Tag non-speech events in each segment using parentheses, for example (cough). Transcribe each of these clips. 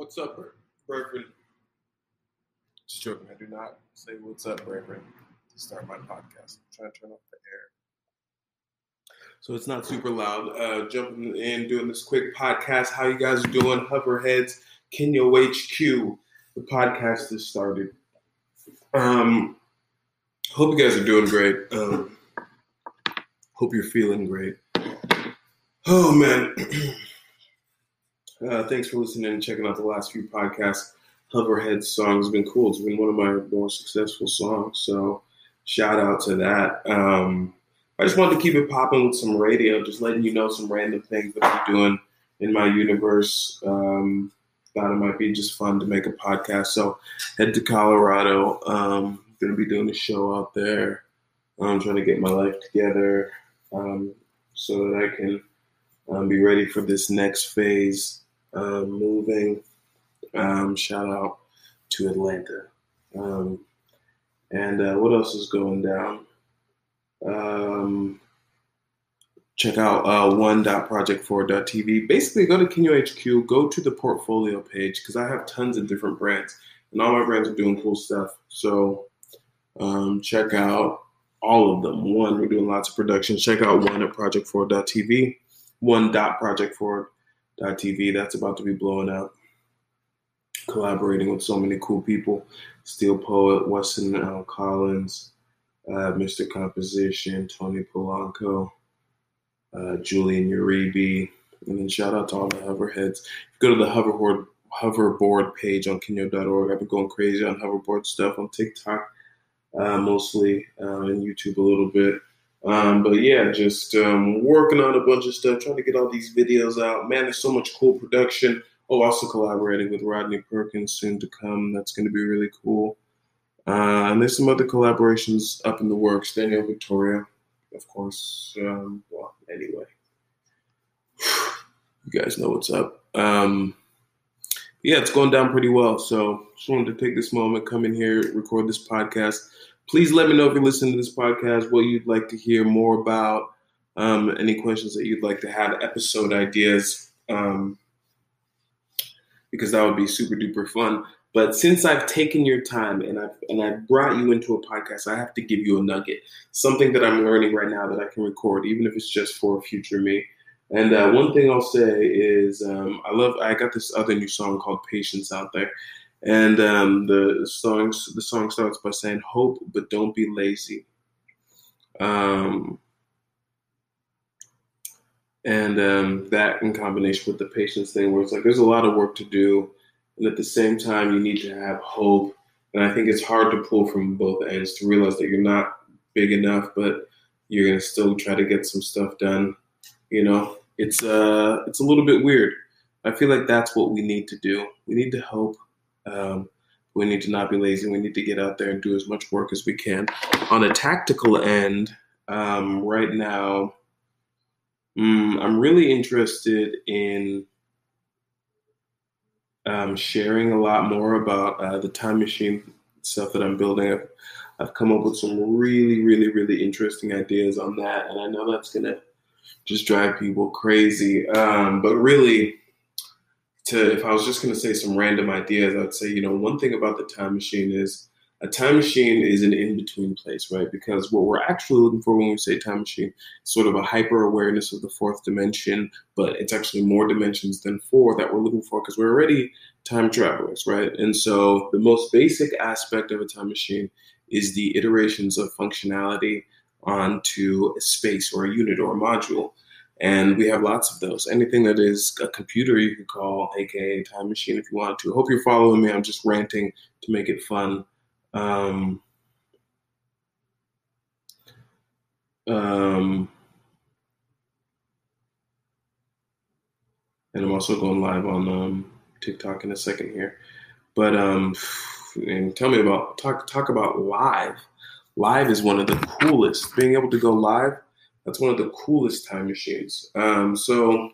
What's up, Reverend? Just joking. I do not say what's up, Reverend, to start my podcast. I'm trying to turn off the air. So it's not super loud. Uh, jumping in, doing this quick podcast. How you guys doing? Hoverheads, Kenyo HQ. The podcast has started. Um, hope you guys are doing great. Um, hope you're feeling great. Oh man. (clears throat) Uh, thanks for listening and checking out the last few podcasts. Hoverhead song has been cool. It's been one of my more successful songs. So shout out to that. Um, I just wanted to keep it popping with some radio, just letting you know some random things that I'm doing in my universe. Um, thought it might be just fun to make a podcast. So head to Colorado. Um, gonna be doing a show out there. I'm trying to get my life together um, so that I can um, be ready for this next phase um, moving. Um, shout out to Atlanta. Um, and uh, what else is going down? Um, check out uh, one.project4.tv. Basically, go to Kenyo HQ, go to the portfolio page because I have tons of different brands, and all my brands are doing cool stuff. So um, check out all of them. One, we're doing lots of production. Check out one at project4.tv, one.project4 TV. That's about to be blowing up. Collaborating with so many cool people Steel Poet, Weston L. Collins, uh, Mr. Composition, Tony Polanco, uh, Julian Uribe, and then shout out to all the hoverheads. Go to the hoverboard hoverboard page on kenyo.org. I've been going crazy on hoverboard stuff on TikTok, uh, mostly, uh, and YouTube a little bit. Um, but yeah, just um, working on a bunch of stuff, trying to get all these videos out. Man, there's so much cool production. Oh, also collaborating with Rodney Perkins soon to come. That's going to be really cool. Uh, and there's some other collaborations up in the works. Daniel Victoria, of course. Um, well, anyway, (sighs) you guys know what's up. Um, yeah, it's going down pretty well. So just wanted to take this moment, come in here, record this podcast please let me know if you're listening to this podcast what you'd like to hear more about, um, any questions that you'd like to have, episode ideas, um, because that would be super duper fun. But since I've taken your time and I've and I brought you into a podcast, I have to give you a nugget, something that I'm learning right now that I can record, even if it's just for future me. And uh, one thing I'll say is, um, I love. I got this other new song called "Patience" out there, and um, the songs the song starts by saying hope but don't be lazy. Um, and um, that in combination with the patience thing where it's like there's a lot of work to do and at the same time you need to have hope. And i think it's hard to pull from both ends to realize that you're not big enough but you're to still try to get some stuff done you know? It's uh it's a little bit weird. I feel like that's what we need to do. We need to hope um, we need to not be lazy. We need to get out there and do as much work as we can. On a tactical end, um, right now, mm, I'm really interested in um, sharing a lot more about uh, the time machine stuff that I'm building. I've, I've come up with some really, really, really interesting ideas on that, and I know that's gonna just drive people crazy. Um, but really, to if I was just going to say some random ideas, I'd say, you know, one thing about the time machine is a time machine is an in between place, right? Because what we're actually looking for when we say time machine is sort of a hyper awareness of the fourth dimension, but it's actually more dimensions than four that we're looking for because we're already time travelers, right? And so the most basic aspect of a time machine is the iterations of functionality onto a space or a unit or a module. And we have lots of those. Anything that is a computer, you can call, aka time machine, if you want to. Hope you're following me. I'm just ranting to make it fun. Um, um, and I'm also going live on um, TikTok in a second here. But um, and tell me about talk talk about live. Live is one of the coolest. Being able to go live that's one of the coolest time machines. Um, so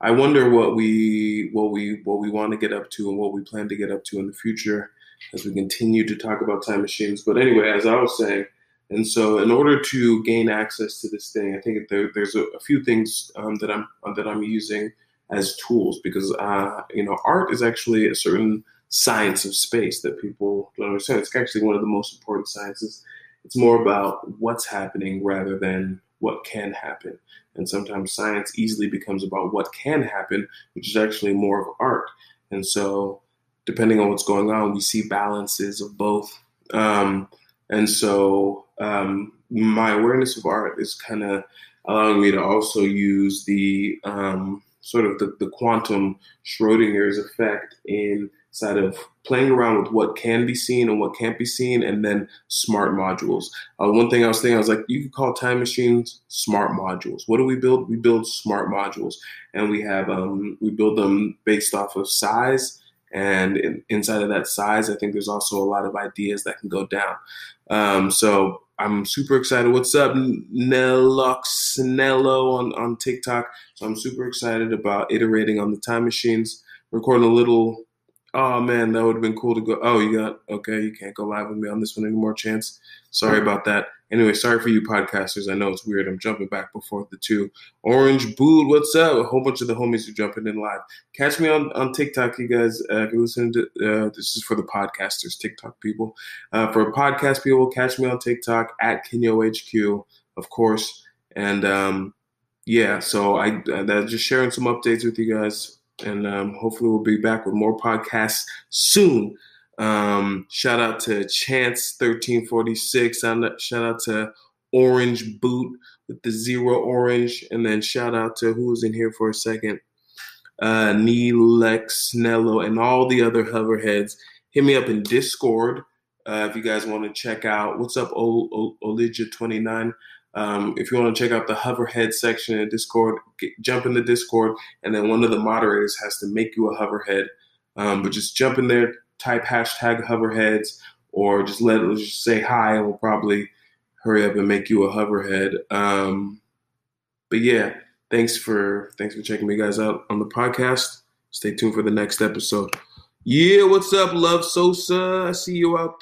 I wonder what we what we what we want to get up to and what we plan to get up to in the future as we continue to talk about time machines. But anyway, as I was saying, and so in order to gain access to this thing, I think there, there's a, a, few things um, that I'm that I'm using as tools because uh, you know art is actually a certain science of space that people don't understand. It's actually one of the most important sciences. It's more about what's happening rather than what can happen. And sometimes science easily becomes about what can happen, which is actually more of art. And so, depending on what's going on, we see balances of both. Um, and so, um, my awareness of art is kind of allowing me to also use the um, sort of the, the quantum Schrodinger's effect inside of playing around with what can be seen and what can't be seen, and then smart modules. Uh, one thing I was thinking, I was like, you could call time machines smart modules. What do we build? We build smart modules, and we have um, we build them based off of size. And in, inside of that size, I think there's also a lot of ideas that can go down. Um, so I'm super excited. What's up, Neloxnello on, on TikTok? So I'm super excited about iterating on the time machines, recording a little Oh man, that would have been cool to go. Oh, you got okay. You can't go live with me on this one anymore. Chance. Sorry about that. Anyway, sorry for you podcasters. I know it's weird. I'm jumping back before the two. Orange Boot, what's up? A whole bunch of the homies are jumping in live. Catch me on, on TikTok, you guys. Uh, if you're listening to uh, this is for the podcasters, TikTok people. Uh, for podcast people, catch me on TikTok at Kenyo HQ, of course. And um, yeah, so I uh, just sharing some updates with you guys and um, hopefully we'll be back with more podcasts soon. Um, shout out to Chance thirteen forty six. Shout out to Orange Boot with the zero orange, and then shout out to who was in here for a second, uh, Neelex Snello, and all the other hoverheads. Hit me up in Discord uh, if you guys want to check out. What's up, Olija twenty nine? Um, if you want to check out the hoverhead section in Discord, get, jump in the Discord, and then one of the moderators has to make you a hoverhead. Um, but just jump in there, type hashtag hoverheads, or just let us just say hi, and we'll probably hurry up and make you a hoverhead. Um, but yeah, thanks for thanks for checking me guys out on the podcast. Stay tuned for the next episode. Yeah, what's up, Love Sosa? I see you out there.